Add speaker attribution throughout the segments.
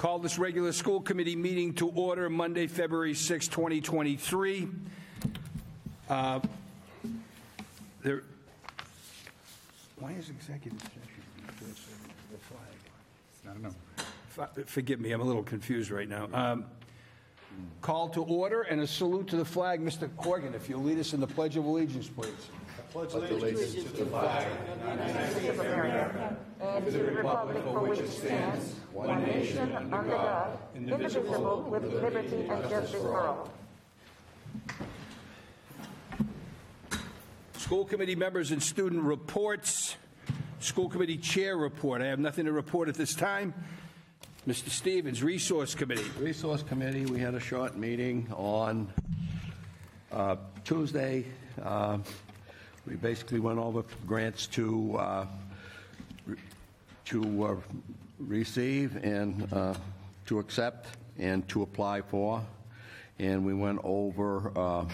Speaker 1: Call this regular school committee meeting to order Monday, February 6, 2023. Uh, There, why is executive session?
Speaker 2: I don't know.
Speaker 1: Forgive me, I'm a little confused right now. Um, Call to order and a salute to the flag. Mr. Corgan, if you'll lead us in the Pledge of Allegiance, please.
Speaker 3: And to the republic for which it stands, one nation, under God, indivisible, with liberty and justice for all.
Speaker 1: School committee members and student reports. School committee chair report. I have nothing to report at this time. Mr. Stevens, Resource Committee.
Speaker 4: Resource Committee, we had a short meeting on uh, Tuesday. Uh, We basically went over grants to, uh, to uh, receive and uh, to accept and to apply for. And we went over uh,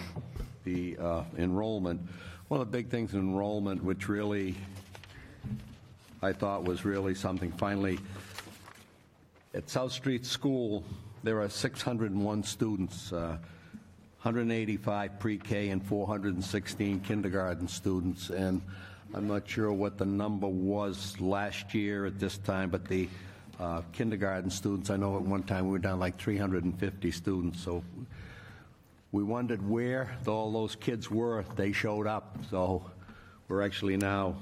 Speaker 4: the uh, enrollment. One of the big things in enrollment, which really, I thought was really something, finally, at South Street School, there are 601 students, uh, 185 pre-K and 416 kindergarten students, and I'm not sure what the number was last year at this time, but the uh, kindergarten students, I know at one time we were down like 350 students, so we wondered where all those kids were. They showed up, so we're actually now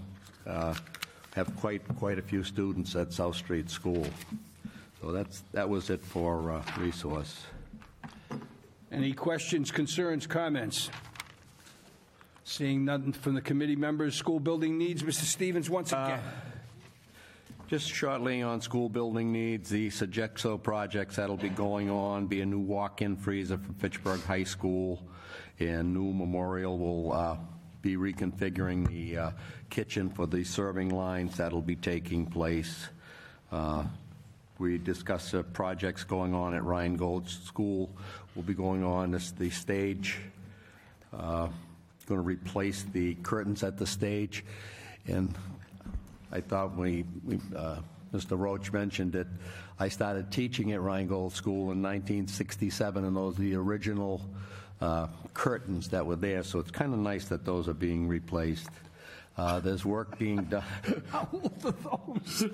Speaker 4: uh, have quite, quite a few students at South Street School. So that's, that was it for uh, resource.
Speaker 1: Any questions, concerns, comments? Seeing none from the committee members, school building needs. Mr. Stevens, once again.
Speaker 4: Just shortly on school building needs, the Sodexo projects that'll be going on, be a new walk-in freezer for Fitchburg High School, and new memorial will uh, be reconfiguring the uh, kitchen for the serving lines that'll be taking place. Uh, We discussed the projects going on at Reingold School, will be going on, this, the stage going to replace the curtains at the stage. And I thought we, we, uh, Mr. Roach mentioned that I started teaching at Reingold School in 1967, and those are the original uh, curtains that were there. So it's kind of nice that those are being replaced. Uh, There's work being done.
Speaker 1: How old are those?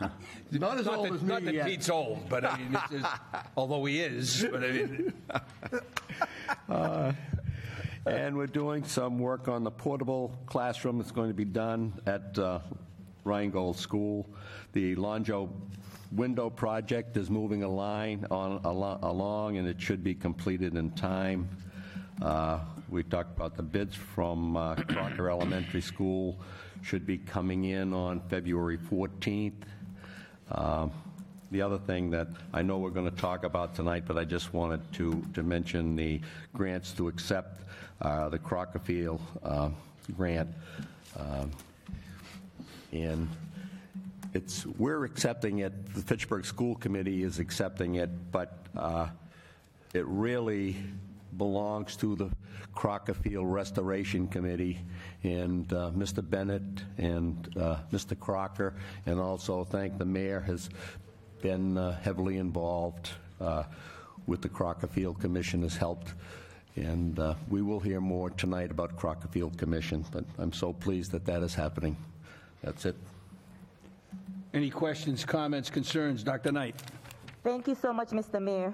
Speaker 4: Not as
Speaker 1: Not
Speaker 4: old
Speaker 1: that-
Speaker 4: as me
Speaker 1: Not that
Speaker 4: yet.
Speaker 1: Pete's old, but I mean, it's just- although he is, but I mean,
Speaker 4: And we're doing some work on the portable classroom that's going to be done at uh, Reingold School. The Longsjo window project is moving a line on, alo- along, and it should be completed in time. Uh, We talked about the bids from uh, Crocker Elementary School should be coming in on February 14th. Um, The other thing that I know we're going to talk about tonight, but I just wanted to, to mention the grants to accept uh, the Crockerfield uh, grant. Um, And it's, we're accepting it, the Fitchburg School Committee is accepting it, but uh, it really belongs to the Crocker Field Restoration Committee, and uh, Mr. Bennett and uh, Mr. Crocker, and also thank the mayor, has been uh, heavily involved uh, with the Crocker Field Commission, has helped, and uh, we will hear more tonight about Crocker Field Commission, but I'm so pleased that that is happening. That's it.
Speaker 1: any questions, comments, concerns? Dr. Knight?
Speaker 3: Thank you so much, Mr. Mayor.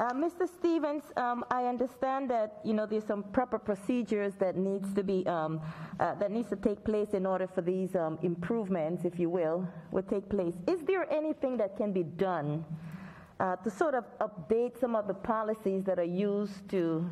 Speaker 3: Uh, Mr. Stevens, um, I understand that, you know, there's some proper procedures that needs to be, um, uh, that needs to take place in order for these um, improvements, if you will, would take place. Is there anything that can be done uh, to sort of update some of the policies that are used to,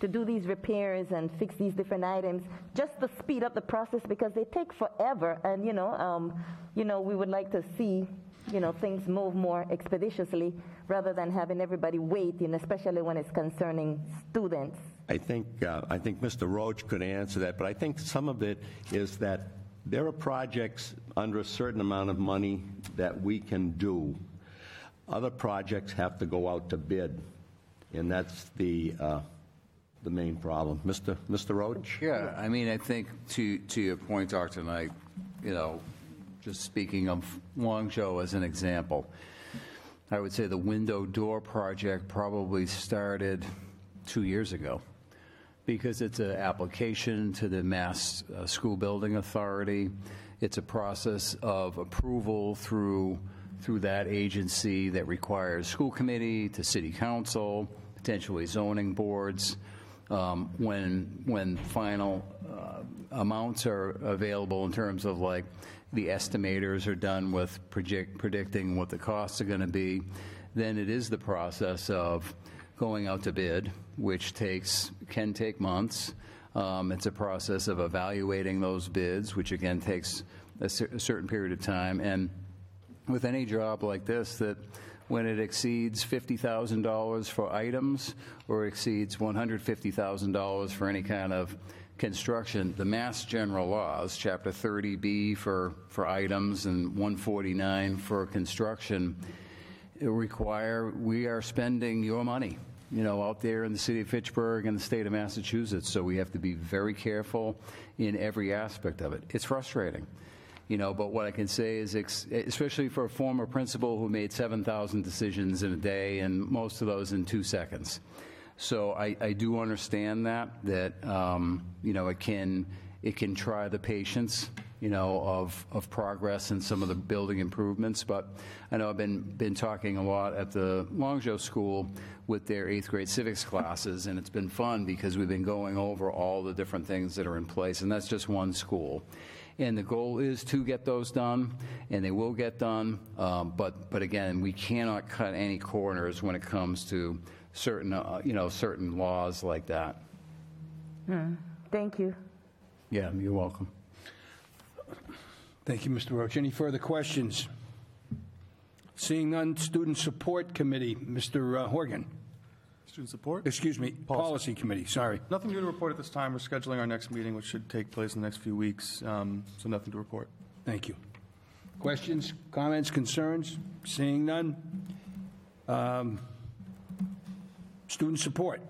Speaker 3: to do these repairs and fix these different items, just to speed up the process because they take forever, and you know, um, you know, we would like to see, you know, things move more expeditiously rather than having everybody waiting, especially when it's concerning students.
Speaker 4: I think, uh, I think Mr. Roach could answer that, but I think some of it is that there are projects under a certain amount of money that we can do. Other projects have to go out to bid, and that's the, uh, the main problem. Mr. Mr. Roach?
Speaker 2: Yeah, I mean, I think to, to your point, Dr. Knight, you know, just speaking of Longsjo as an example, I would say the window door project probably started two years ago because it's an application to the Mass uh, School Building Authority. It's a process of approval through, through that agency that requires school committee to city council, potentially zoning boards. Um, When, when final uh, amounts are available in terms of like, the estimators are done with predicting what the costs are going to be, then it is the process of going out to bid, which takes, can take months. Um, It's a process of evaluating those bids, which again takes a cer- a certain period of time. And with any job like this, that when it exceeds $50,000 for items or exceeds $150,000 for any kind of construction, the Mass General Laws, Chapter 30B for, for items and 149 for construction, require, we are spending your money, you know, out there in the city of Fitchburg and the state of Massachusetts, so we have to be very careful in every aspect of it. It's frustrating, you know, but what I can say is, ex- especially for a former principal who made 7,000 decisions in a day, and most of those in two seconds. So I, I do understand that, that, um, you know, it can, it can try the patience, you know, of, of progress and some of the building improvements, but I know I've been, been talking a lot at the Longsjo School with their eighth grade civics classes, and it's been fun because we've been going over all the different things that are in place, and that's just one school. And the goal is to get those done, and they will get done, um, but, but again, we cannot cut any corners when it comes to certain, uh, you know, certain laws like that.
Speaker 3: Thank you.
Speaker 2: Yeah, you're welcome.
Speaker 1: Thank you, Mr. Roach. Any further questions? Seeing none, Student Support Committee, Mr. Horgan.
Speaker 5: Student support?
Speaker 1: Excuse me, Policy Committee, sorry.
Speaker 5: Nothing new to report at this time. We're scheduling our next meeting, which should take place in the next few weeks, um, so nothing to report.
Speaker 1: Thank you. Questions, comments, concerns? Seeing none. Um, Student Support,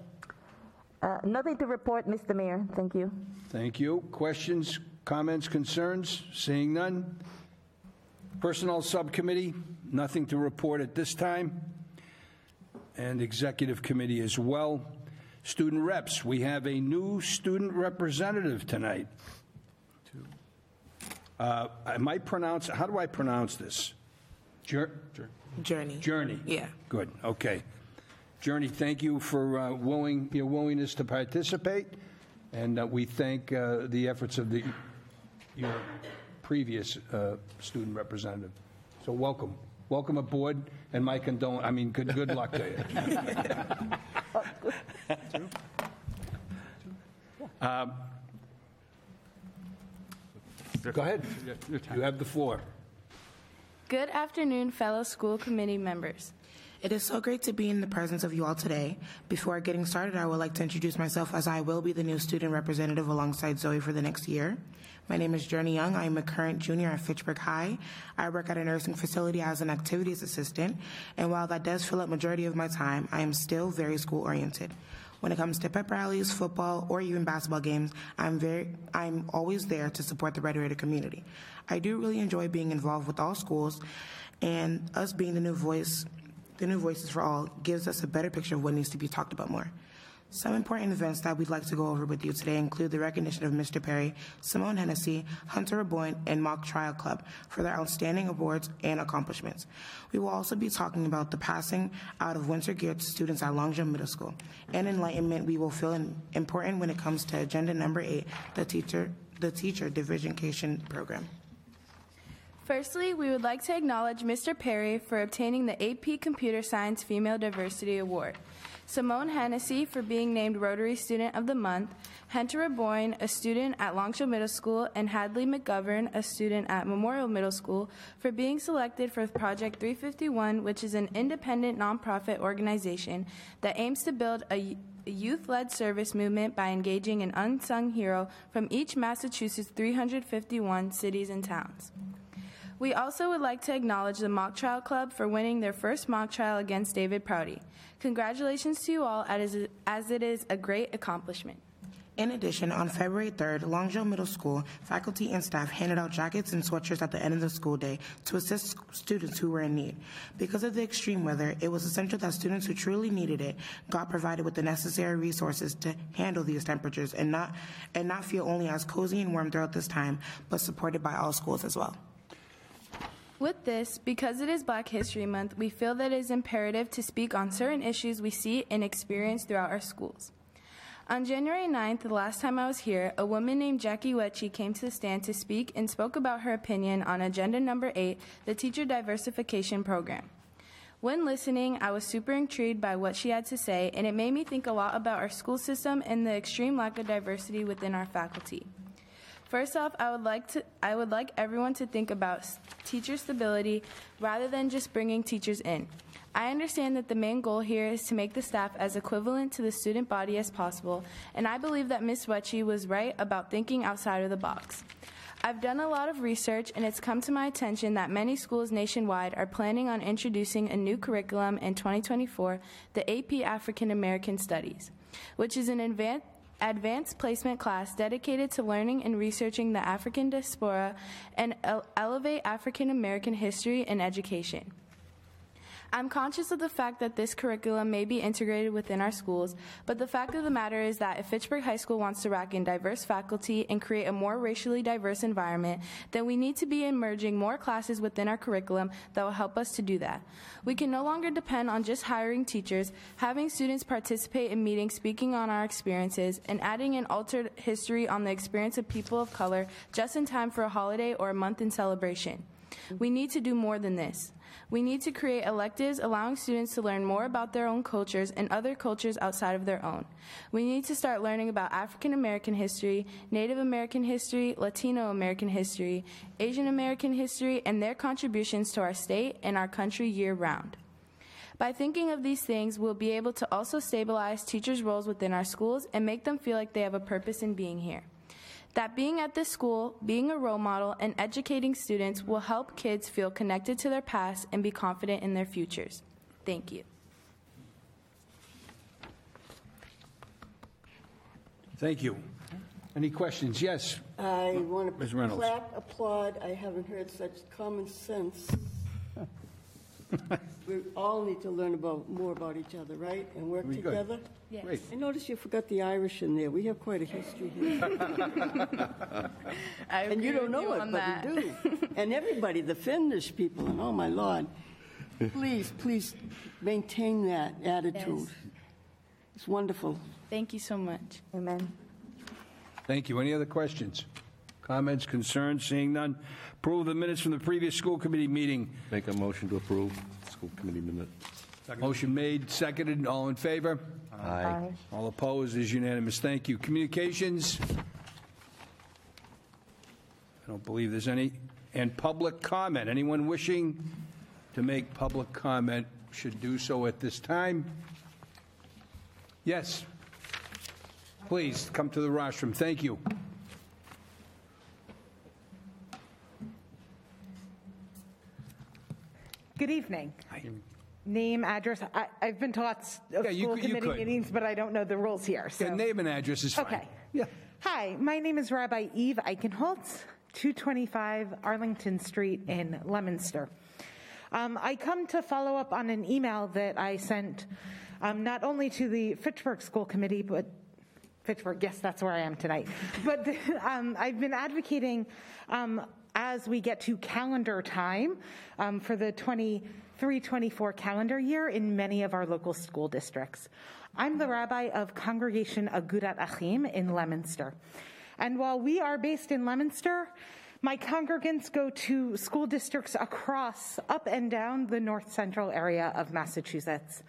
Speaker 3: Uh, Nothing to report, Mr. Mayor. Thank you.
Speaker 1: thank you. Questions, comments, concerns? Seeing none. Personnel Subcommittee, nothing to report at this time. And Executive Committee as well. Student Reps, we have a new student representative tonight. Uh, Am I pronounce, how do I pronounce this? Jer-
Speaker 6: Journey.
Speaker 1: Journey?
Speaker 6: Yeah.
Speaker 1: Good, okay. Journey, thank you for uh, willing, your willingness to participate, and uh, we thank uh, the efforts of the, your previous uh, student representative. So welcome, welcome aboard, and my condol, I mean, good, good luck to you. Um, Go ahead, you have the floor.
Speaker 7: Good afternoon, fellow school committee members.
Speaker 6: It is so great to be in the presence of you all today. Before getting started, I would like to introduce myself as I will be the new student representative alongside Zoe for the next year. My name is Journey Young. I am a current junior at Fitchburg High. I work at a nursing facility as an activities assistant, and while that does fill up majority of my time, I am still very school oriented. When it comes to pep rallies, football, or even basketball games, I'm very I'm always there to support the Red Raider community. I do really enjoy being involved with all schools, and us being the new voice, the new voices for all, gives us a better picture of what needs to be talked about more. Some important events that we'd like to go over with you today include the recognition of Mr. Perry, Simone Hennessy, Hunter Aboyne, and Mock Trial Club for their outstanding awards and accomplishments. We will also be talking about the passing out of winter gear to students at Longsjo Middle School, and enlightenment we will feel important when it comes to agenda number eight, the teacher, the teacher division program.
Speaker 7: Firstly, we would like to acknowledge Mr. Perry for obtaining the AP Computer Science Female Diversity Award, Simone Hennessy for being named Rotary Student of the Month, Hunter Aboyne, a student at Longsjo Middle School, and Hadley McGovern, a student at Memorial Middle School, for being selected for Project 351, which is an independent nonprofit organization that aims to build a a youth-led service movement by engaging an unsung hero from each Massachusetts 351 cities and towns. We also would like to acknowledge the Mock Trial Club for winning their first mock trial against David Prouty. Congratulations to you all, as it is a great accomplishment.
Speaker 6: In addition, on February 3rd, Longsjo Middle School faculty and staff handed out jackets and sweatshirts at the end of the school day to assist students who were in need. Because of the extreme weather, it was essential that students who truly needed it got provided with the necessary resources to handle these temperatures and not and not feel only as cozy and warm throughout this time, but supported by all schools as well.
Speaker 7: With this, because it is Black History Month, we feel that it is imperative to speak on certain issues we see and experience throughout our schools. On January 9th, the last time I was here, a woman named Jackie Wetchy came to the stand to speak and spoke about her opinion on Agenda Number 8, the Teacher Diversification Program. When listening, I was super intrigued by what she had to say, and it made me think a lot about our school system and the extreme lack of diversity within our faculty. First off, I would like to I would like everyone to think about teacher stability rather than just bringing teachers in. I understand that the main goal here is to make the staff as equivalent to the student body as possible, and I believe that Ms. Wetchy was right about thinking outside of the box. I've done a lot of research, and it's come to my attention that many schools nationwide are planning on introducing a new curriculum in 2024, the AP African American Studies, which is an advanced advanced placement class dedicated to learning and researching the African diaspora and ele- elevate African American history and education. I'm conscious of the fact that this curriculum may be integrated within our schools, but the fact of the matter is that if Fitchburg High School wants to rack in diverse faculty and create a more racially diverse environment, then we need to be emerging more classes within our curriculum that will help us to do that. We can no longer depend on just hiring teachers, having students participate in meetings speaking on our experiences, and adding an altered history on the experience of people of color just in time for a holiday or a month in celebration. We need to do more than this. We need to create electives allowing students to learn more about their own cultures and other cultures outside of their own. We need to start learning about African American history, Native American history, Latino American history, Asian American history, and their contributions to our state and our country year round. By thinking of these things, we'll be able to also stabilize teachers' roles within our schools and make them feel like they have a purpose in being here. That being at this school, being a role model, and educating students will help kids feel connected to their past and be confident in their futures. Thank you.
Speaker 1: Thank you. Any questions? Yes.
Speaker 8: I want
Speaker 1: Ms.
Speaker 8: to
Speaker 1: Reynolds.
Speaker 8: clap, applaud. I haven't heard such common sense. We all need to learn about, more about each other, right? And work
Speaker 1: Very good.
Speaker 8: together.
Speaker 1: Great.
Speaker 8: I noticed you forgot the Irish in there. We have quite a history here.
Speaker 7: I
Speaker 8: And you don't know it, but we do. And everybody, the Finnish people, and oh my lord, please, please maintain that attitude. It's wonderful.
Speaker 7: Thank you so much.
Speaker 3: Amen.
Speaker 1: Thank you. Any other questions? Comments, concerns? Seeing none. Approve the minutes from the previous school committee meeting.
Speaker 4: Make a motion to approve school committee minute.
Speaker 1: Motion made, seconded, all in favor?
Speaker 4: Aye.
Speaker 1: All opposed is unanimous. Thank you. Communications? I don't believe there's any. And public comment. Anyone wishing to make public comment should do so at this time. Yes. Please, come to the rostrum. Thank you.
Speaker 9: Good evening. Name, address, I, I've been taught s- of
Speaker 1: Yeah, you
Speaker 9: school
Speaker 1: could- you
Speaker 9: committee
Speaker 1: could.
Speaker 9: meetings, but I don't know the rules here, so.
Speaker 1: Yeah, name and address is fine.
Speaker 9: Okay.
Speaker 1: Yeah.
Speaker 9: Hi, my name is Rabbi Eve Eichenholz, 225 Arlington Street in Leominster. Um, I come to follow up on an email that I sent um, not only to the Fitchburg School Committee, but Fitchburg, yes, that's where I am tonight. But um, I've been advocating um, as we get to calendar time um, for the 23 24 calendar year in many of our local school districts. I'm the rabbi of Congregation Agudat Achim in Leominster. And while we are based in Leominster, my congregants go to school districts across, up and down the north central area of Massachusetts.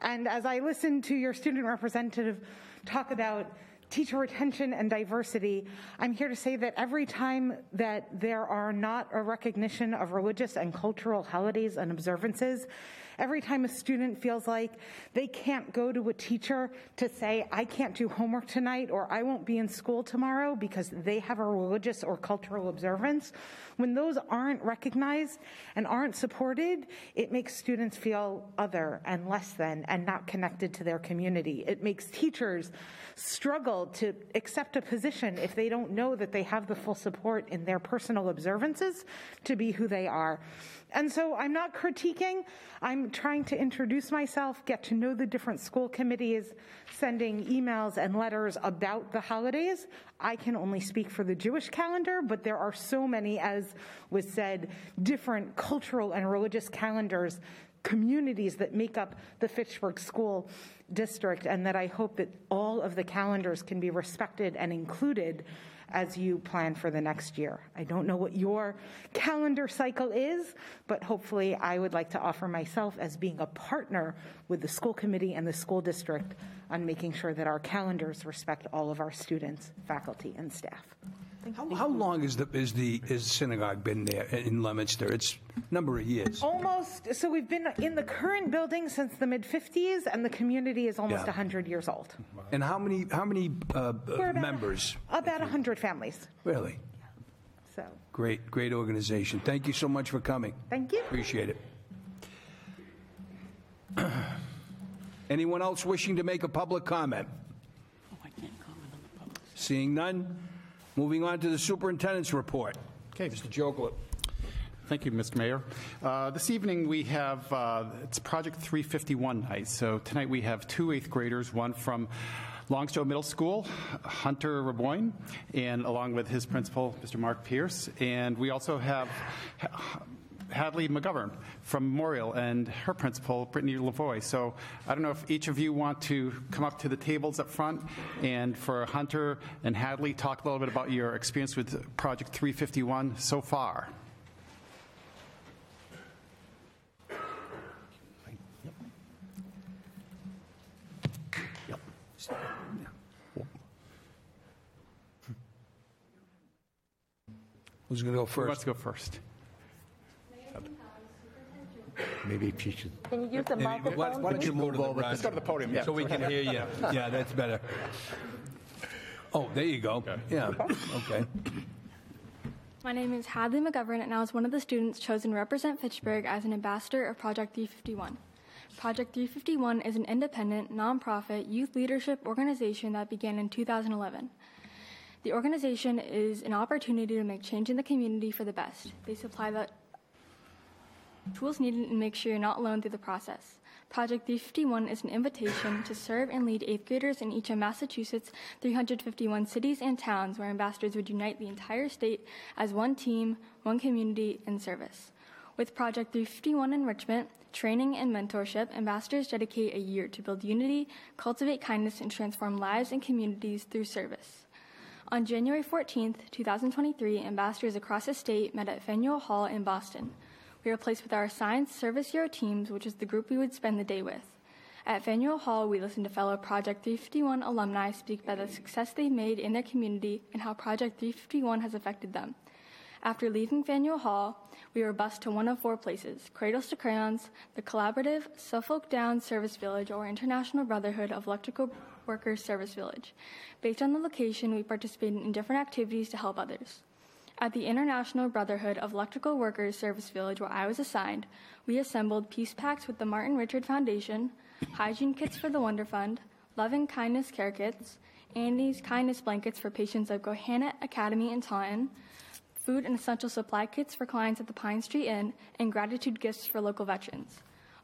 Speaker 9: And as I listen to your student representative talk about teacher retention and diversity, I'm here to say that every time that there are not a recognition of religious and cultural holidays and observances Every time a student feels like they can't go to a teacher to say, I can't do homework tonight or I won't be in school tomorrow because they have a religious or cultural observance, when those aren't recognized and aren't supported, it makes students feel other and less than and not connected to their community. It makes teachers struggle to accept a position if they don't know that they have the full support in their personal observances to be who they are. And so I'm not critiquing. I'm trying to introduce myself, get to know the different school committees, sending emails and letters about the holidays. I can only speak for the Jewish calendar, but there are so many, as was said, different cultural and religious calendars, communities that make up the Fitchburg School District, and that I hope that all of the calendars can be respected and included as you plan for the next year. I don't know what your calendar cycle is, but hopefully I would like to offer myself as being a partner with the school committee and the school district on making sure that our calendars respect all of our students, faculty, and staff.
Speaker 1: How, how long is the, is the, is synagogue been there in Leominster? It's a number of years.
Speaker 9: Almost, so we've been in the current building since the mid 50s, and the community is almost
Speaker 1: Yeah.
Speaker 9: 100 years old.
Speaker 1: And how many, how many uh,
Speaker 9: We're about-
Speaker 1: members?
Speaker 9: About 100 families.
Speaker 1: Really?
Speaker 9: So,
Speaker 1: Great, great organization. Thank you so much for coming.
Speaker 9: thank you.
Speaker 1: Appreciate it. Anyone else wishing to make a public comment?
Speaker 8: Oh, I can't comment on the public.
Speaker 1: Seeing none, moving on to the superintendent's report.
Speaker 10: Okay.
Speaker 1: Mr. Jokela.
Speaker 10: Thank you, Mr. Mayor. Uh, This evening, we have, uh, it's Project 351 night. So tonight, we have two eighth graders, one from Longsjo Middle School, Hunter Raboyne, and along with his principal, Mr. Mark Pierce. And we also have Ha- Hadley McGovern from Memorial and her principal, Brittany Lavoy. So I don't know if each of you want to come up to the tables up front and for Hunter and Hadley, talk a little bit about your experience with Project 351 so far.
Speaker 1: Who's going to go
Speaker 10: Who wants
Speaker 1: first?
Speaker 10: to go first?
Speaker 4: Maybe if you should
Speaker 3: Can you use the
Speaker 1: Why
Speaker 3: microphone?
Speaker 1: why don't you move over
Speaker 10: Let's go to the podium, yeah.
Speaker 1: So we can hear you. Yeah, that's better. Oh, there you go. Yeah, okay.
Speaker 11: My name is Hadley McGovern, and I was one of the students chosen to represent Fitchburg as an ambassador of Project 351. Project 351 is an independent, nonprofit youth leadership organization that began in 2011. The organization is an opportunity to make change in the community for the best. They supply the tools needed and make sure you're not alone through the process. Project 351 is an invitation to serve and lead eighth graders in each of Massachusetts' 351 cities and towns where ambassadors would unite the entire state as one team, one community, and service. With Project 351 enrichment, training, and mentorship, ambassadors dedicate a year to build unity, cultivate kindness, and transform lives and communities through service. On January 14th, 2023, ambassadors across the state met at Faneuil Hall in Boston. We were placed with our assigned service hero teams, which is the group we would spend the day with. At Faneuil Hall, we listened to fellow Project 351 alumni speak about the success they've made in their community and how Project 351 has affected them. After leaving Faneuil Hall, we were bused to one of four places Cradles to Crayons, the collaborative Suffolk Downs Service Village, or International Brotherhood of Electrical Workers Service Village. Based on the location, we participated in different activities to help others. At the International Brotherhood of Electrical Workers Service Village, where I was assigned, we assembled peace packs with the Martin Richard Foundation, hygiene kits for the Wonder Fund, loving kindness care kits, Andy's kindness blankets for patients of Gohanna Academy in Taunton, food and essential supply kits for clients at the Pine Street Inn, and gratitude gifts for local veterans.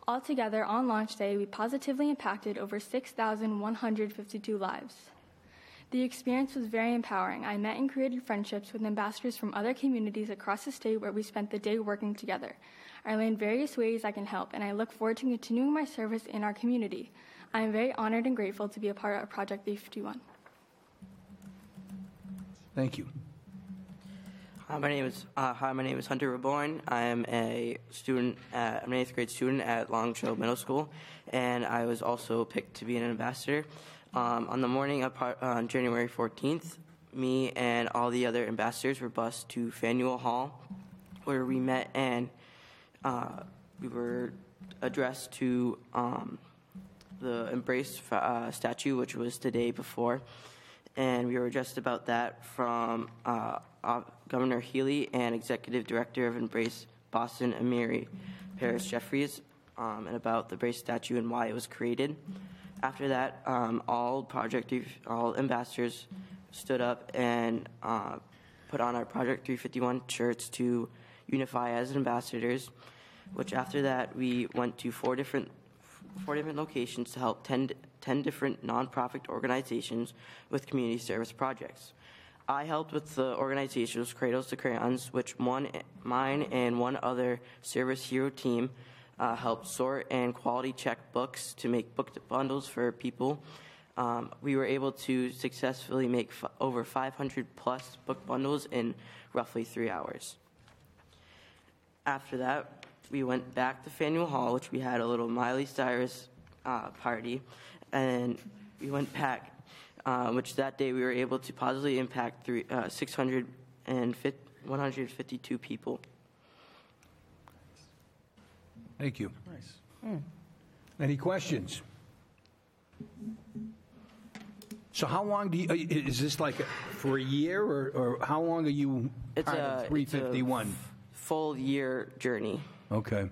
Speaker 11: Altogether, on launch day, we positively impacted over 6,152 lives. The experience was very empowering. I met and created friendships with ambassadors from other communities across the state where we spent the day working together. I learned various ways I can help, and I look forward to continuing my service in our community. I am very honored and grateful to be a part of Project 51.
Speaker 1: Thank you.
Speaker 12: Hi, my name is uh, Hi, my name is Hunter Reborn. I am a student. At, I'm an eighth grade student at Long Longsjo Middle School, and I was also picked to be an ambassador. Um, on the morning of on January 14th, me and all the other ambassadors were bused to Faneuil Hall, where we met and uh, we were addressed to um, the Embrace uh, statue, which was the day before. And we were addressed about that from uh, uh, Governor Healy and Executive Director of Embrace Boston, Imari Paris Jeffries, um, and about the Embrace statue and why it was created. After that, um, all project, all ambassadors stood up and uh, put on our Project 351 shirts to unify as ambassadors. Which after that, we went to four different four different locations to help 10, 10 different nonprofit organizations with community service projects. I helped with the organizations Cradles to Crayons, which one mine and one other Service Hero team uh, helped sort and quality check books to make book bundles for people. Um, we were able to successfully make f- over 500 plus book bundles in roughly three hours. After that, we went back to Faneuil Hall, which we had a little Miley Cyrus uh, party, and we went back, uh, which that day we were able to positively impact three, uh, 650, 152 people.
Speaker 1: Thank you.
Speaker 5: Nice.
Speaker 1: Any questions? So how long do you, uh, is this like for a year, or, or how long are you
Speaker 12: It's
Speaker 1: part
Speaker 12: a,
Speaker 1: of
Speaker 12: it's a
Speaker 1: 351?
Speaker 12: full year journey.
Speaker 1: Okay.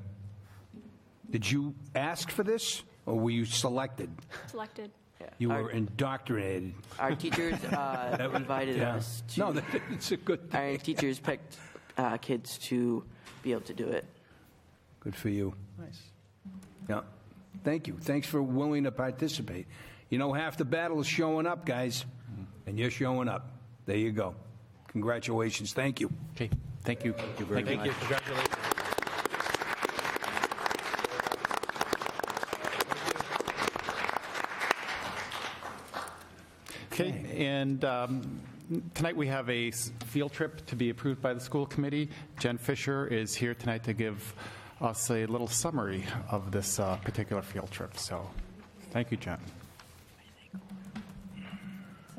Speaker 1: Did you ask for this, or were you selected?
Speaker 11: Selected.
Speaker 1: You
Speaker 12: Our-
Speaker 1: were indoctrinated.
Speaker 12: Our teachers uh, invited
Speaker 1: Yeah.
Speaker 12: us to.
Speaker 1: No, that- it's a good thing.
Speaker 12: Our teachers picked uh, kids to be able to do it.
Speaker 1: Good for you.
Speaker 5: Nice.
Speaker 1: Yeah. Thank you. Thanks for willing to participate. You know, half the battle is showing up, guys, and you're showing up. There you go. Congratulations. Thank you.
Speaker 10: Okay, thank you. Thank you very much. Thank you. Congratulations. Okay, and um, tonight we have a s- field trip to be approved by the school committee. Jen Fisher is here tonight to give us a little summary of this uh, particular field trip. So, thank you, Jen.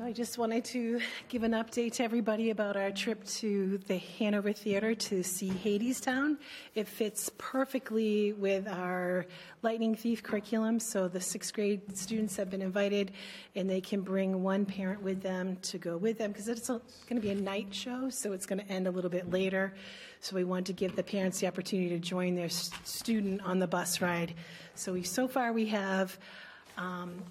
Speaker 13: I just wanted to give an update to everybody about our trip to the Hanover Theater to see Hadestown. It fits perfectly with our Lightning Thief curriculum, so the sixth grade students have been invited, and they can bring one parent with them to go with them, because it's going to be a night show, so it's going to end a little bit later. So we want to give the parents the opportunity to join their student on the bus ride. So we, so far, we have um,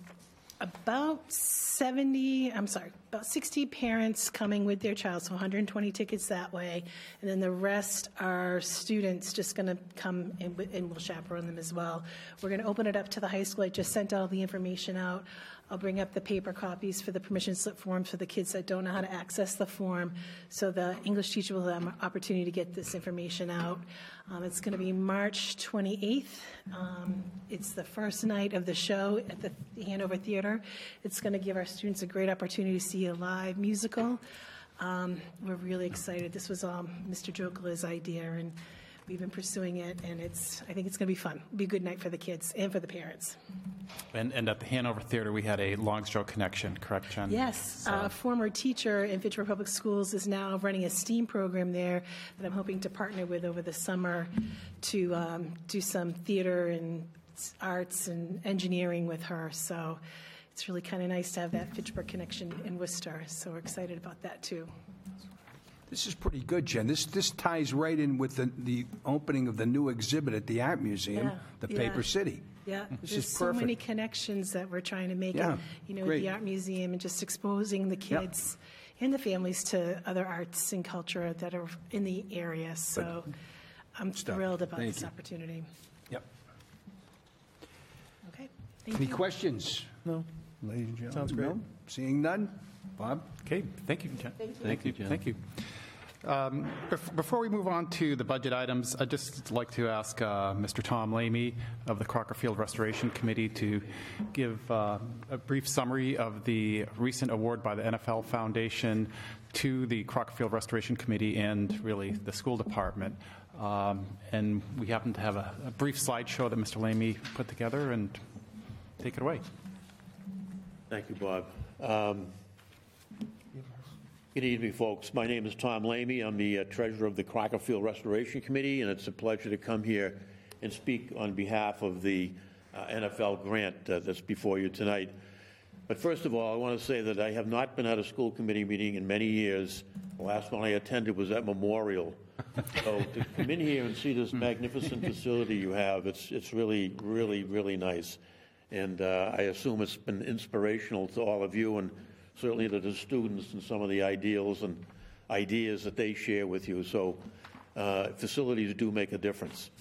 Speaker 13: about 70, I'm sorry, about 60 parents coming with their child, so 120 tickets that way. And then the rest are students just going to come and, and we'll chaperone them as well. We're going to open it up to the high school. I just sent all the information out. I'll bring up the paper copies for the permission slip forms for the kids that don't know how to access the form. So the English teacher will have an opportunity to get this information out. Um, it's going to be March 28th. Um, it's the first night of the show at the Hanover Theater. It's going to give our students a great opportunity to see a live musical. Um, we're really excited. This was um, Mr. Jokela's idea, and we've been pursuing it, and it's. I think it's going to be fun. It'll be a good night for the kids and for the parents.
Speaker 10: And, and at the Hanover Theater, we had a Longsjo connection, correct, Jen?
Speaker 13: Yes,
Speaker 10: So-
Speaker 13: a former teacher in Fitchburg Public Schools is now running a STEAM program there that I'm hoping to partner with over the summer to um, do some theater and arts and engineering with her. So it's really kind of nice to have that Fitchburg connection in Worcester. So we're excited about that too.
Speaker 1: This is pretty good, Jen. This, this ties right in with the, the opening of the new exhibit at the Art Museum,
Speaker 13: Yeah,
Speaker 1: the
Speaker 13: yeah.
Speaker 1: Paper City.
Speaker 13: Yeah,
Speaker 1: This
Speaker 13: there's
Speaker 1: is
Speaker 13: so many
Speaker 1: perfect.
Speaker 13: connections that we're trying to make.
Speaker 1: Yeah,
Speaker 13: it, you know,
Speaker 1: great.
Speaker 13: the art museum and just exposing the
Speaker 1: Yep.
Speaker 13: kids and the families to other arts and culture that are in the area. So I'm
Speaker 1: stuff.
Speaker 13: thrilled about
Speaker 1: Thank
Speaker 13: this
Speaker 1: you.
Speaker 13: opportunity.
Speaker 1: Yep.
Speaker 13: Okay, thank
Speaker 1: Any
Speaker 13: you.
Speaker 1: questions?
Speaker 5: No.
Speaker 1: Ladies and gentlemen?
Speaker 5: Sounds great.
Speaker 1: No? Seeing none? Bob?
Speaker 10: Okay, thank you, Jen.
Speaker 13: Thank you.
Speaker 2: Thank you, Jen.
Speaker 10: Thank you. Um, bef- Before we move on to the budget items, I'd just like to ask uh, Mr. Tom Lamy of the Crocker Field Restoration Committee to give uh, a brief summary of the recent award by the NFL Foundation to the Crocker Field Restoration Committee and really the school department. Um, And we happen to have a a brief slideshow that Mr. Lamy put together, and take it away.
Speaker 14: Thank you, Bob. Um, Good evening, folks. My name is Tom Lamy. I'm the uh, treasurer of the Crockerfield Restoration Committee, and it's a pleasure to come here and speak on behalf of the uh, NFL grant uh, that's before you tonight. But first of all, I want to say that I have not been at a school committee meeting in many years. The last one I attended was at Memorial. So to come in here and see this magnificent facility you have, it's, it's really, really, really nice. And uh, I assume it's been inspirational to all of you and certainly to the students and some of the ideals and ideas that they share with you. So uh, facilities do make a difference.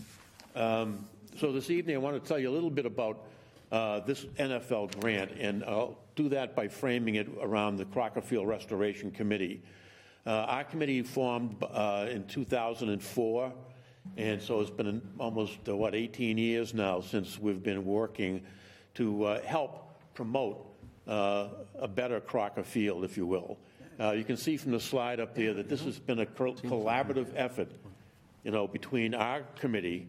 Speaker 14: Um, so this evening, I want to tell you a little bit about uh, this NFL grant, and I'll do that by framing it around the Crocker Field Restoration Committee. Uh, our committee formed uh, in 2004, and so it's been almost, uh, what, 18 years now since we've been working to uh, help promote a better Crocker Field, if you will. Uh, you can see from the slide up there that this has been a collaborative effort, you know, between our committee,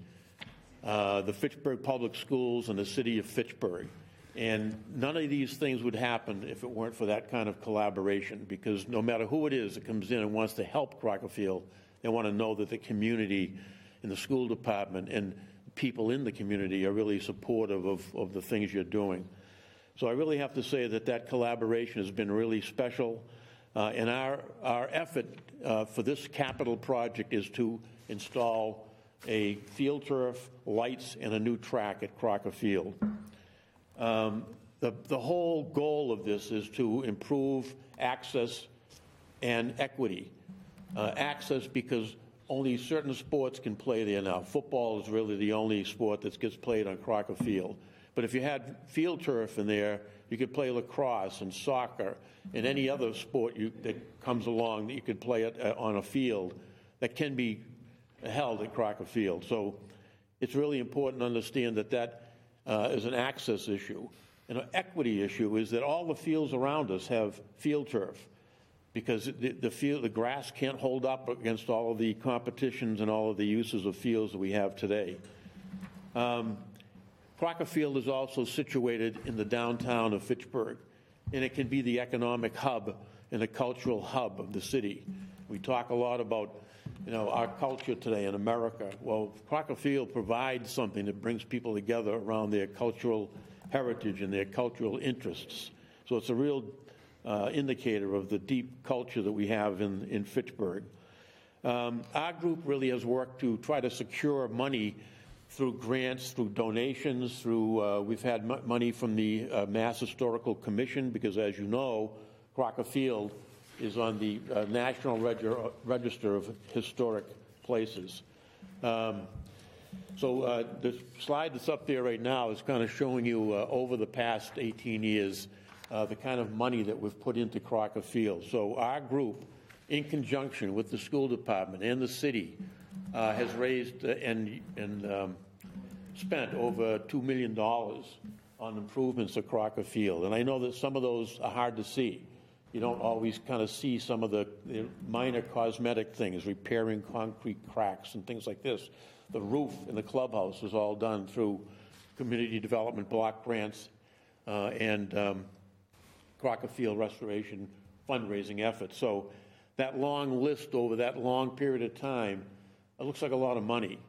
Speaker 14: uh, the Fitchburg Public Schools, and the city of Fitchburg. And none of these things would happen if it weren't for that kind of collaboration, because no matter who it is that comes in and wants to help Crocker Field, they want to know that the community and the school department and people in the community are really supportive of, of the things you're doing. So I really have to say that that collaboration has been really special. Uh, and our, our effort uh, for this capital project is to install a field turf, lights, and a new track at Crocker Field. Um, the, the whole goal of this is to improve access and equity. Uh, access because only certain sports can play there now. Football is really the only sport that gets played on Crocker Field. But if you had field turf in there, you could play lacrosse and soccer and any other sport you, that comes along that you could play it uh, on a field that can be held at Crocker Field. So it's really important to understand that that uh, is an access issue. And an equity issue is that all the fields around us have field turf because the, the, field, the grass can't hold up against all of the competitions and all of the uses of fields that we have today. Um, Crocker Field is also situated in the downtown of Fitchburg, and it can be the economic hub and the cultural hub of the city. We talk a lot about, you know, our culture today in America. Well, Crocker Field provides something that brings people together around their cultural heritage and their cultural interests. So it's a real uh, indicator of the deep culture that we have in, in Fitchburg. Um, our group really has worked to try to secure money through grants, through donations, through, uh, we've had m- money from the uh, Mass Historical Commission, because as you know, Crocker Field is on the uh, National Reg- Register of Historic Places. Um, so uh, the slide that's up there right now is kind of showing you uh, over the past 18 years uh, the kind of money that we've put into Crocker Field. So our group, in conjunction with the school department and the city, uh, has raised and, and um, spent over $2 million on improvements at Crocker Field. And I know that some of those are hard to see. You don't always kind of see some of the, the minor cosmetic things, repairing concrete cracks and things like this. The roof in the clubhouse is all done through community development block grants uh, and um, Crocker Field restoration fundraising efforts. So that long list over that long period of time, it looks like a lot of money.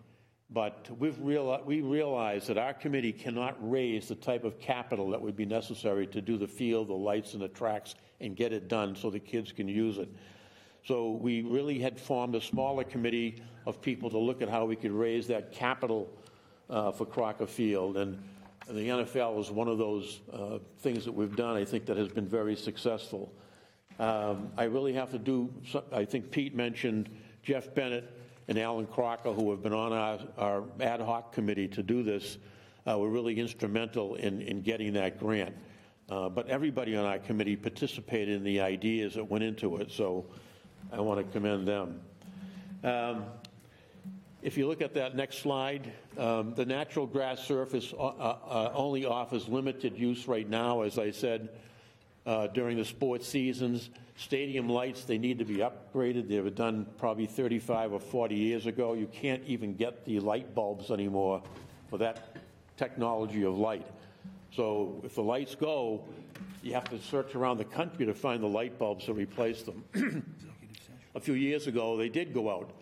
Speaker 14: But we've reali- we realize that our committee cannot raise the type of capital that would be necessary to do the field, the lights, and the tracks and get it done so the kids can use it. So we really had formed a smaller committee of people to look at how we could raise that capital uh, for Crocker Field. And the NFL is one of those uh, things that we've done, I think, that has been very successful. Um, I really have to do, I think Pete mentioned Jeff Bennett and Alan Crocker, who have been on our, our ad hoc committee to do this, uh, were really instrumental in, in getting that grant. Uh, but everybody on our committee participated in the ideas that went into it, so I want to commend them. Um, if you look at that next slide, um, the natural grass surface uh, uh, only offers limited use right now, as I said, uh, during the sports seasons. Stadium lights, they need to be upgraded. They were done probably 35 or 40 years ago. You can't even get the light bulbs anymore for that technology of light. So if the lights go, you have to search around the country to find the light bulbs to replace them. a few years ago, they did go out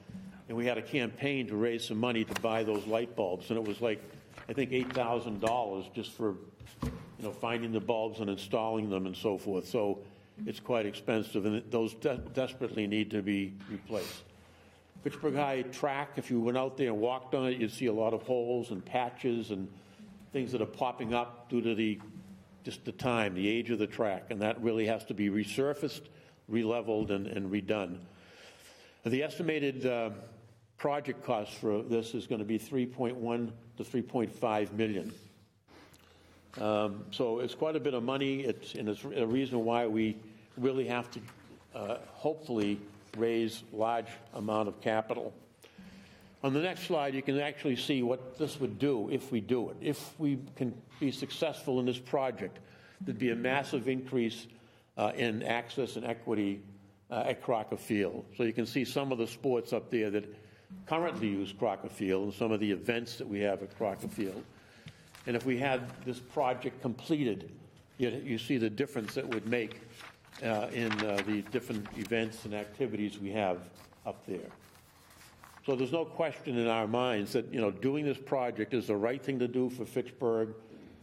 Speaker 14: and we had a campaign to raise some money to buy those light bulbs, and it was like, I think, $8,000 just for, you know, finding the bulbs and installing them and so forth. So it's quite expensive, and those de- desperately need to be replaced. Fitchburg High track, if you went out there and walked on it, you'd see a lot of holes and patches and things that are popping up due to the, just the time, the age of the track, and that really has to be resurfaced, re-leveled, and and redone. The estimated uh, project cost for this is going to be 3.1 to 3.5 million. Um, So it's quite a bit of money, it's, and it's a reason why we really have to uh, hopefully raise large amount of capital. On the next slide, you can actually see what this would do if we do it. If we can be successful in this project, there'd be a massive increase uh, in access and equity uh, at Crocker Field. So you can see some of the sports up there that currently use Crocker Field and some of the events that we have at Crocker Field. And if we had this project completed, you, you see the difference it would make uh, in uh, the different events and activities we have up there. So there's no question in our minds that, you know, doing this project is the right thing to do for Fitchburg,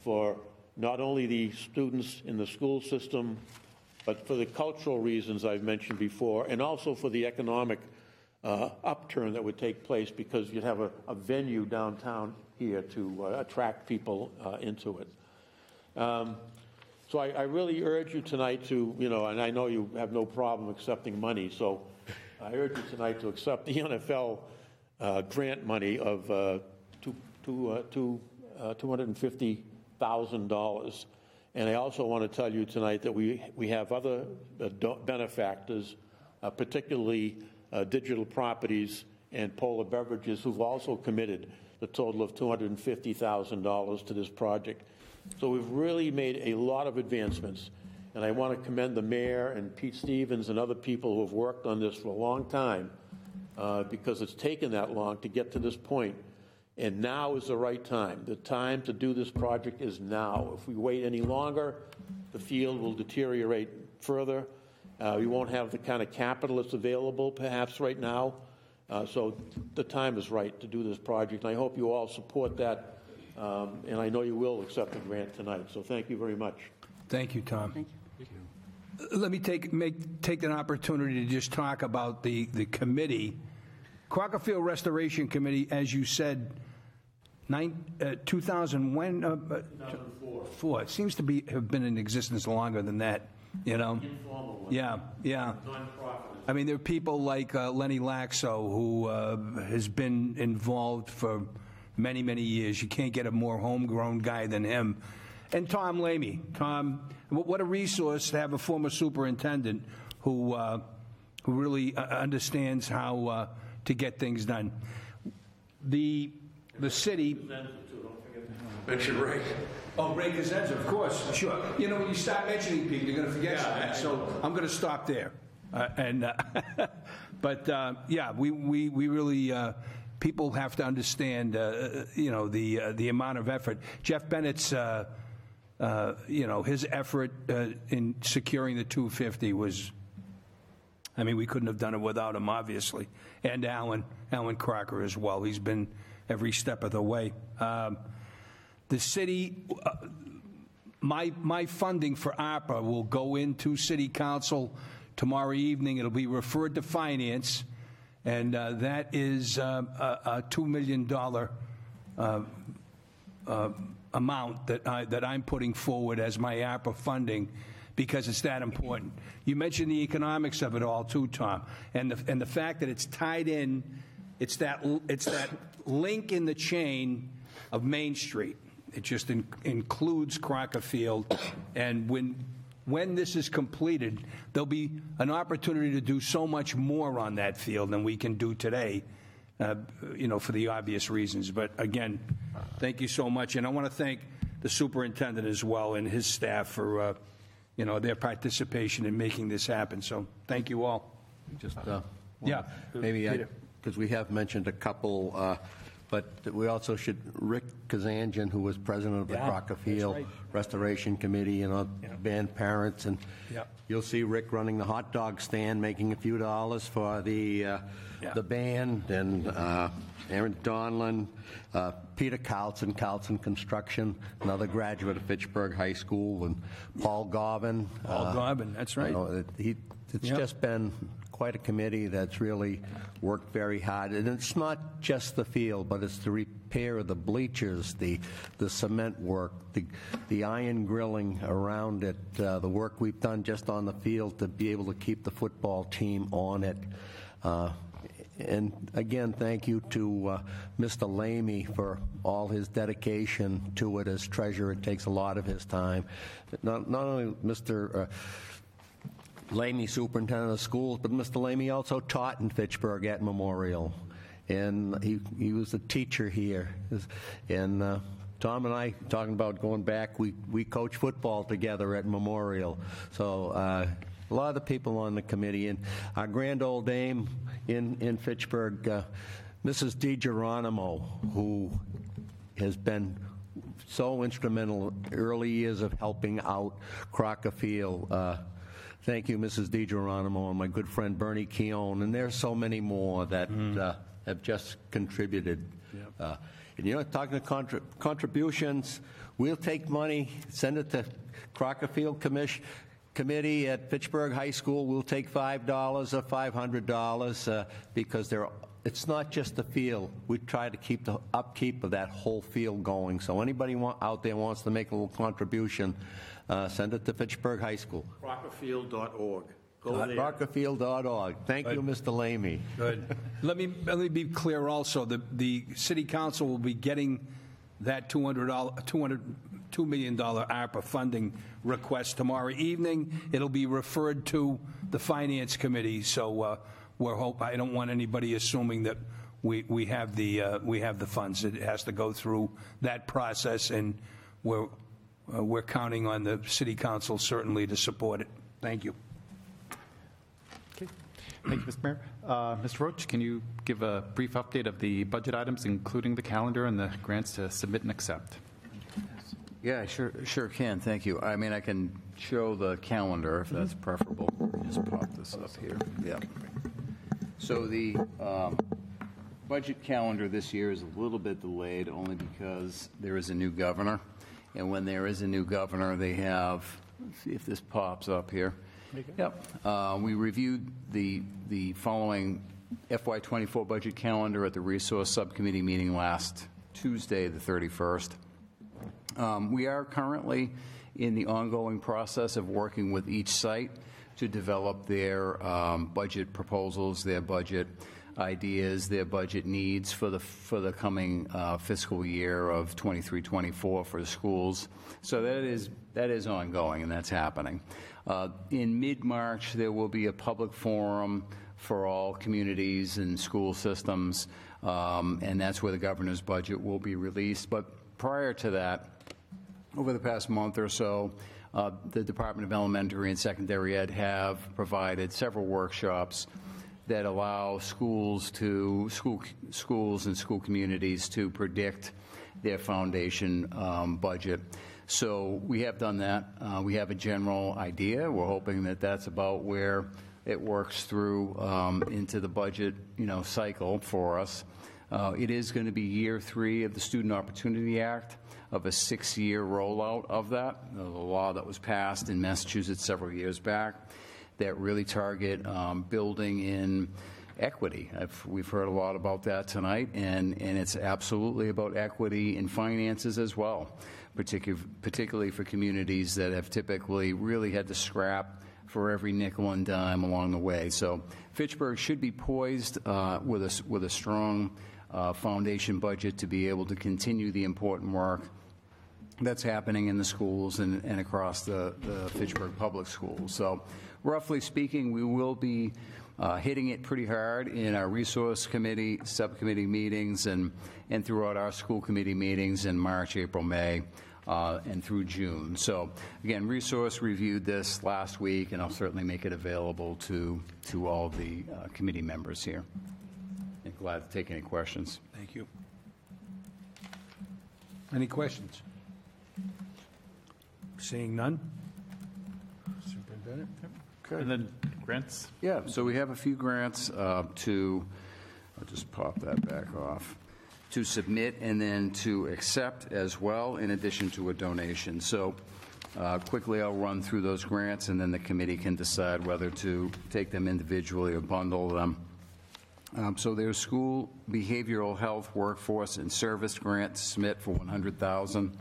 Speaker 14: for not only the students in the school system, but for the cultural reasons I've mentioned before, and also for the economic uh, upturn that would take place because you'd have a, a venue downtown here to uh, attract people uh, into it. Um, so I, I really urge you tonight to, you know, and I know you have no problem accepting money, so I urge you tonight to accept the NFL uh, grant money of uh, two, two, uh, two, uh, $250,000. And I also want to tell you tonight that we, we have other benefactors, particularly uh, Digital Properties and Polar Beverages, who've also committed the total of $250,000 to this project. So we've really made a lot of advancements. And I want to commend the mayor and Pete Stevens and other people who have worked on this for a long time uh, because it's taken that long to get to this point. And now is the right time. The time to do this project is now. If we wait any longer, the field will deteriorate further. Uh, we won't have the kind of capital that's available perhaps right now. Uh, so the time is right to do this project. And I hope you all support that. Um, and I know you will accept the grant tonight. So thank you very much.
Speaker 1: Thank you, Tom. Thank you. Let me take, make, take an opportunity to just talk about the, the committee. Crockerfield Restoration Committee, as you said, nine, uh, 2000, when? uh, uh,
Speaker 14: 2004.
Speaker 1: Four. It seems to be, have been in existence longer than that, you know?
Speaker 14: Informal one.
Speaker 1: Yeah, yeah.
Speaker 14: Nonprofit.
Speaker 1: I mean, there are people like uh, Lenny Laxo, who uh, has been involved for many, many years. You can't get a more homegrown guy than him. And Tom Lamy. Tom, wh- what a resource to have a former superintendent who, uh, who really uh, understands how uh, to get things done. The, the city.
Speaker 14: Mention Ray.
Speaker 1: Oh, Ray Cosenza, of course, sure. You know, when you start mentioning people, you're going to forget something. So I'm going to stop there. Uh, and, uh, but uh, yeah, we, we, we really, uh, people have to understand, uh, you know, the, uh, the amount of effort. Jeff Bennett's, uh, uh, you know, his effort uh, in securing the 250 was, I mean, we couldn't have done it without him, obviously. And Alan, Alan Crocker as well. He's been every step of the way. Um, the city, uh, my, my funding for ARPA will go into city council tomorrow evening. It'll be referred to finance, and uh, that is uh, a, a $2 million uh, uh, amount that, I, that I'm putting forward as my ARPA funding because it's that important. You mentioned the economics of it all too, Tom, and the, and the fact that it's tied in, it's that, it's that link in the chain of Main Street. It just in, includes Crocker Field, and when when this is completed, there'll be an opportunity to do so much more on that field than we can do today. Uh, you know, for the obvious reasons. But again, thank you so much, and I want to thank the superintendent as well and his staff for uh, you know their participation in making this happen. So thank you all.
Speaker 4: Just, uh,
Speaker 1: Yeah.
Speaker 4: Maybe,
Speaker 1: Peter.
Speaker 4: because we have mentioned a couple, uh, but we also should, Rick Kazanjian, who was president of the
Speaker 1: Yeah,
Speaker 4: Crocker
Speaker 1: that's
Speaker 4: Field
Speaker 1: right.
Speaker 4: Restoration Committee, you know, band parents, and
Speaker 1: Yep.
Speaker 4: you'll see Rick running the hot dog stand, making a few dollars for the, uh,
Speaker 1: Yeah.
Speaker 4: the band, and uh, Aaron Donlin, uh, Peter Carlson, Carlson Construction, another graduate of Fitchburg High School, and Paul Garvin.
Speaker 1: Paul
Speaker 4: uh,
Speaker 1: Garvin, that's right.
Speaker 4: you know, it- he- It's
Speaker 1: Yep.
Speaker 4: just been quite a committee that's really worked very hard. And it's not just the field, but it's the repair of the bleachers, the, the cement work, the, the iron grilling around it, uh, the work we've done just on the field to be able to keep the football team on it. Uh, and again, thank you to uh, Mr. Lamy for all his dedication to it as treasurer. It takes a lot of his time. Not, not only Mr. Uh, Lamy, superintendent of schools, but Mr. Lamy also taught in Fitchburg at Memorial. And he, he was a teacher here. And uh, Tom and I, talking about going back, we, we coached football together at Memorial. So uh, a lot of the people on the committee. And our grand old dame in, in Fitchburg, uh, Mrs. DiGeronimo, who has been so instrumental early years of helping out Crocker Field. Uh, thank you, Mrs. DiGeronimo, and my good friend Bernie Keown, and there are so many more that uh, have just contributed. Uh, and you know, talking to contra- contributions, we'll take money, send it to Crocker Field Commish- Committee at Fitchburg High School. We'll take $5 or $500 uh, because they're it's not just the field. We try to keep the upkeep of that whole field going. So anybody want, out there wants to make a little contribution, uh, send it to Fitchburg High School.
Speaker 14: Crockerfield.org. Go there.
Speaker 4: Rockerfield.org. Thank you, Mr. Lamy.
Speaker 1: Good. Let me, let me be clear also, the, the city council will be getting that $200, $200, $2 million ARPA funding request tomorrow evening. It'll be referred to the finance committee, so uh, we're hope, I don't want anybody assuming that we, we have the, uh, we have the funds. It has to go through that process, and we're, uh, we're counting on the city council certainly to support it. Thank you.
Speaker 10: Okay. Thank you, Mr. Mayor. Uh, Mr. Roach, can you give a brief update of the budget items, including the calendar and the grants to submit and accept?
Speaker 2: Yeah, sure, sure can. Thank you. I mean, I can show the calendar if that's preferable. Just pop this up here. Yeah. So the um, budget calendar this year is a little bit delayed only because there is a new governor. And when there is a new governor, they have, let's see if this pops up here. Yep. Uh, We reviewed the, the following FY24 budget calendar at the Resource Subcommittee meeting last Tuesday, the 31st. Um, We are currently in the ongoing process of working with each site to develop their um, budget proposals, their budget ideas, their budget needs for the, for the coming uh, fiscal year of 23-24 for the schools. So that is, that is ongoing, and that's happening. Uh, In mid-March, there will be a public forum for all communities and school systems, um, and that's where the governor's budget will be released. But prior to that, over the past month or so, uh, the Department of Elementary and Secondary Ed have provided several workshops that allow schools to, school, schools and school communities to predict their foundation um, budget. So we have done that. Uh, We have a general idea. We're hoping that that's about where it works through um, into the budget, you know, cycle for us. Uh, It is going to be year three of the Student Opportunity Act, of a six-year rollout of that, the law that was passed in Massachusetts several years back, that really target um, building in equity. I've- We've heard a lot about that tonight, and, and it's absolutely about equity in finances as well, particu- particularly for communities that have typically really had to scrap for every nickel and dime along the way. So Fitchburg should be poised uh, with a, with a strong uh, foundation budget to be able to continue the important work that's happening in the schools and, and across the, the Fitchburg Public Schools. So roughly speaking, we will be uh, hitting it pretty hard in our resource committee, subcommittee meetings, and, and throughout our school committee meetings in March, April, May, uh, and through June. So again, resource reviewed this last week, and I'll certainly make it available to, to all the uh, committee members here. And glad to take any questions.
Speaker 1: Thank you. Any questions? Seeing none? Superintendent?
Speaker 10: And then grants?
Speaker 2: Yeah, so we have a few grants uh, to, I'll just pop that back off, to submit and then to accept as well, in addition to a donation. So uh, quickly, I'll run through those grants, and then the committee can decide whether to take them individually or bundle them. Um, So there's school behavioral health workforce and service grant to submit for 100000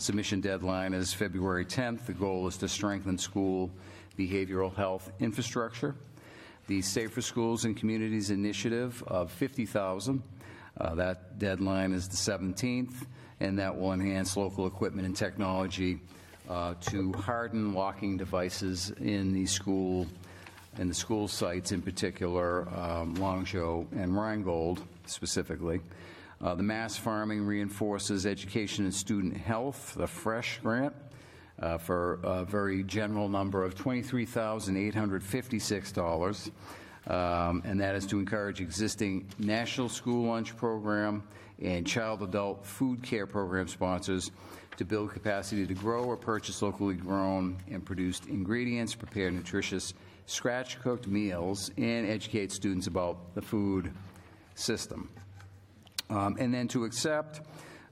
Speaker 2: Submission deadline is February 10th. The goal is to strengthen school behavioral health infrastructure. The Safer Schools and Communities Initiative of 50000 uh, That deadline is the 17th, and that will enhance local equipment and technology uh, to harden locking devices in the school in the school sites, in particular, um, and Reingold specifically. Uh, The Mass Farming reinforces education and student health, the FRESH grant, for a very general number of $23,856. Um, And that is to encourage existing National School Lunch Program and Child Adult Food Care Program sponsors to build capacity to grow or purchase locally grown and produced ingredients, prepare nutritious scratch-cooked meals, and educate students about the food system. Um, And then to accept,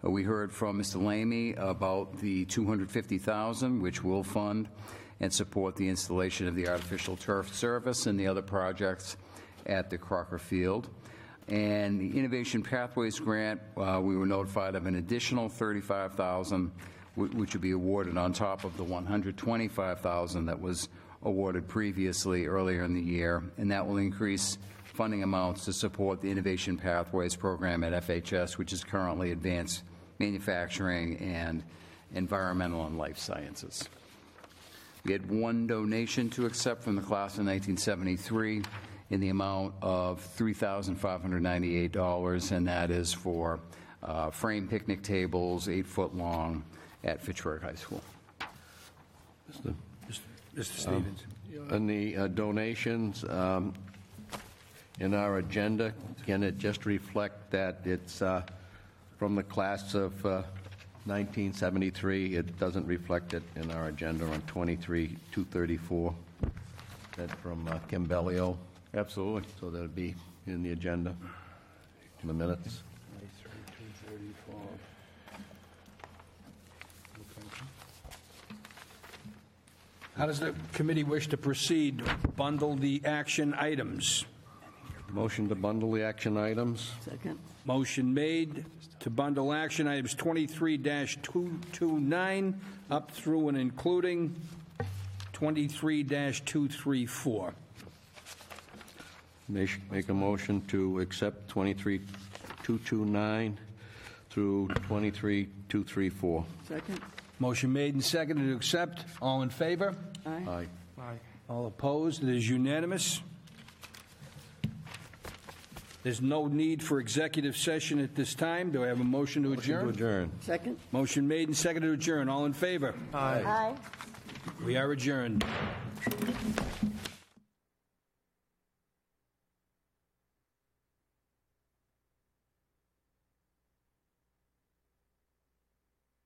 Speaker 2: uh, we heard from Mr. Lamy about the 250,000, which will fund and support the installation of the artificial turf service and the other projects at the Crocker Field. And the Innovation Pathways Grant, uh, we were notified of an additional 35,000, wh- which would be awarded on top of the 125,000 that was awarded previously earlier in the year, and that will increase funding amounts to support the Innovation Pathways Program at FHS, which is currently advanced manufacturing and environmental and life sciences. We had one donation to accept from the class of 1973 in the amount of $3,598, and that is for uh, frame picnic tables, eight foot long, at Fitchburg High School.
Speaker 4: Mr.
Speaker 1: Mr. Stevens?
Speaker 4: And the uh, donations um, in our agenda, can it just reflect that it's uh, from the class of uh, 1973? It doesn't reflect it in our agenda on 23-234. That from uh, Kim Bellio,
Speaker 2: Absolutely.
Speaker 4: so that'll be in the agenda, in the minutes.
Speaker 1: How does the committee wish to proceed? Bundle the action items.
Speaker 4: Motion to bundle the action items.
Speaker 8: Second?
Speaker 1: Motion made to bundle action items 23-229 up through and including 23-234.
Speaker 4: Make make a motion to accept 23-229 through 23-234.
Speaker 8: Second?
Speaker 1: Motion made and seconded to accept. All in favor?
Speaker 8: Aye.
Speaker 4: Aye.
Speaker 1: All opposed? It is unanimous. There's no need for executive session at this time. Do I have a motion to
Speaker 4: Motion to
Speaker 1: adjourn?
Speaker 4: adjourn.
Speaker 8: Second?
Speaker 1: Motion made and seconded to adjourn. All in favor?
Speaker 3: Aye.
Speaker 1: We are adjourned.